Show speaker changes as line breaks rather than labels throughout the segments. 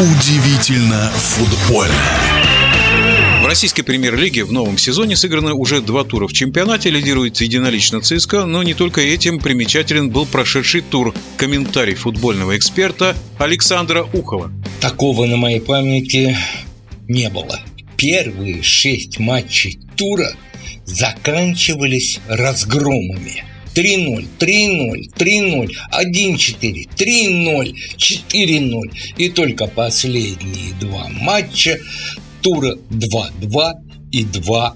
Удивительно футбольно.
В российской премьер-лиге в новом сезоне сыграно уже два тура в чемпионате. Лидирует единолично ЦСКА, но не только этим примечателен был прошедший тур. Комментарий футбольного эксперта Александра Ухова.
Такого на моей памяти не было. Первые шесть матчей тура заканчивались разгромами – 3-0, 3-0, 3-0, 1-4, 3-0, 4-0. И только последние два матча тура 2-2 и 2-1.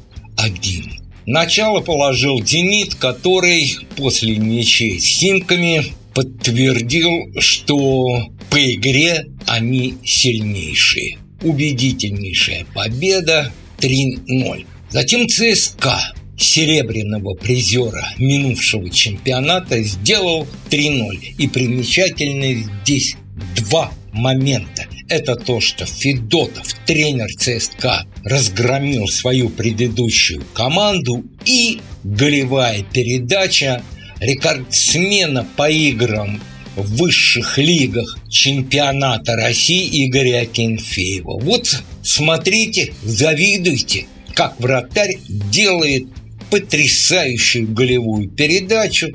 Начало положил Зенит, который после ничей с Химками подтвердил, что по игре они сильнейшие. Убедительнейшая победа 3-0. Затем ЦСКА серебряного призера минувшего чемпионата сделал 3-0. И примечательно здесь два момента. Это то, что Федотов, тренер ЦСКА, разгромил свою предыдущую команду и голевая передача рекордсмена по играм в высших лигах чемпионата России Игоря Акинфеева. Вот смотрите, завидуйте, как вратарь делает потрясающую голевую передачу,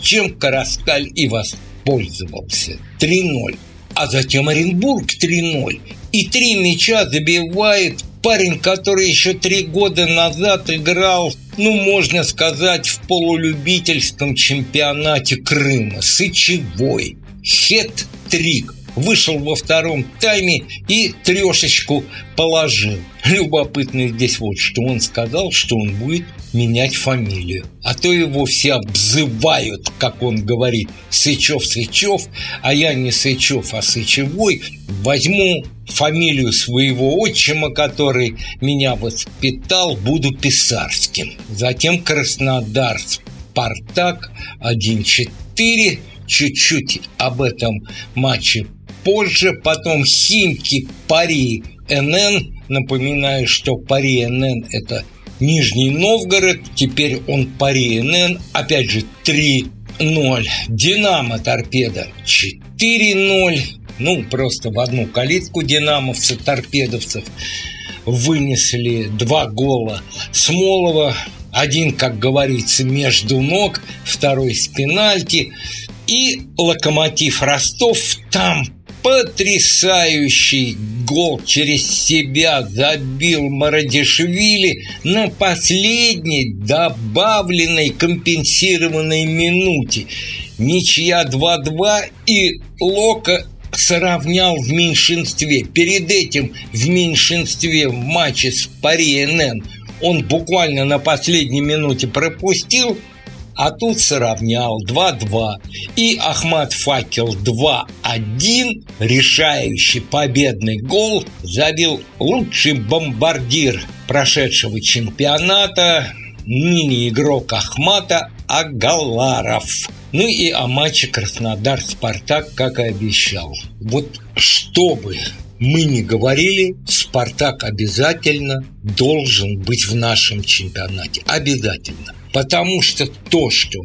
чем Караскаль и воспользовался. 3-0. А затем Оренбург 3-0. И три мяча забивает парень, который еще три года назад играл, ну, можно сказать, в полулюбительском чемпионате Крыма. Сычевой. Хет-трик вышел во втором тайме и трешечку положил. Любопытно здесь вот, что он сказал, что он будет менять фамилию. А то его все обзывают, как он говорит, Сычев, Сычев, а я не Сычев, а Сычевой. Возьму фамилию своего отчима, который меня воспитал, буду Писарским. Затем Краснодар, Спартак 1-4. Чуть-чуть об этом матче позже. Потом Химки, Пари, НН. Напоминаю, что Пари НН – это Нижний Новгород, теперь он НН, опять же 3-0. Динамо Торпеда 4-0. Ну, просто в одну калитку динамовцы, торпедовцев вынесли два гола Смолова. Один, как говорится, между ног, второй с пенальти. И Локомотив Ростов там потрясающий гол через себя забил Марадишвили на последней добавленной компенсированной минуте. Ничья 2-2 и Лока сравнял в меньшинстве. Перед этим в меньшинстве в матче с Пари НН он буквально на последней минуте пропустил – а тут сравнял 2-2. И Ахмат Факел 2-1, решающий победный гол, забил лучший бомбардир прошедшего чемпионата, ныне игрок Ахмата Агаларов. Ну и о матче Краснодар-Спартак, как и обещал. Вот чтобы мы не говорили, Спартак обязательно должен быть в нашем чемпионате. Обязательно. Потому что то, что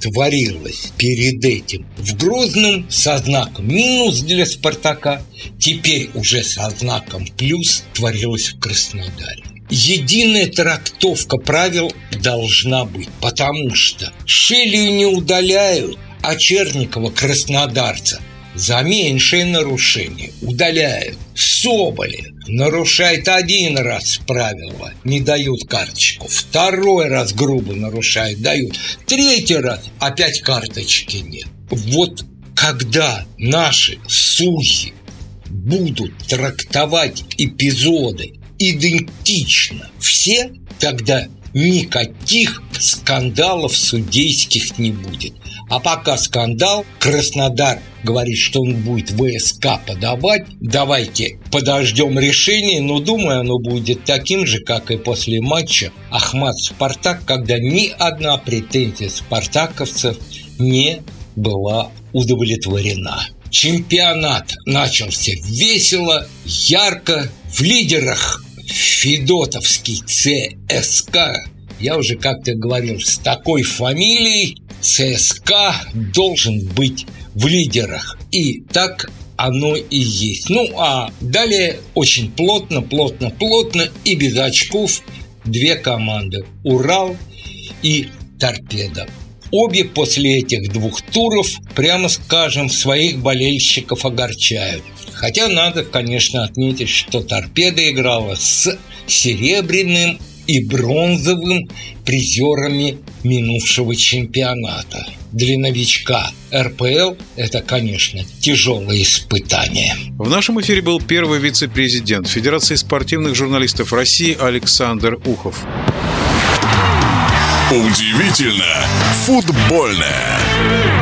творилось перед этим в Грозном со знаком минус для Спартака, теперь уже со знаком плюс творилось в Краснодаре. Единая трактовка правил должна быть, потому что Шелью не удаляют, а Черникова краснодарца за меньшее нарушение удаляют. Соболи нарушает один раз правила, не дают карточку. Второй раз грубо нарушает, дают. Третий раз опять карточки нет. Вот когда наши судьи будут трактовать эпизоды идентично все, тогда никаких скандалов судейских не будет. А пока скандал, Краснодар говорит, что он будет ВСК подавать. Давайте подождем решения, но думаю, оно будет таким же, как и после матча Ахмат-Спартак, когда ни одна претензия спартаковцев не была удовлетворена. Чемпионат начался весело, ярко, в лидерах Федотовский ЦСК, я уже как-то говорил, с такой фамилией ЦСКА должен быть в лидерах. И так оно и есть. Ну, а далее очень плотно, плотно, плотно и без очков две команды – Урал и Торпеда. Обе после этих двух туров, прямо скажем, своих болельщиков огорчают. Хотя надо, конечно, отметить, что торпеда играла с серебряным и бронзовым призерами минувшего чемпионата. Для новичка РПЛ это, конечно, тяжелое испытание.
В нашем эфире был первый вице-президент Федерации спортивных журналистов России Александр Ухов.
Удивительно футбольное.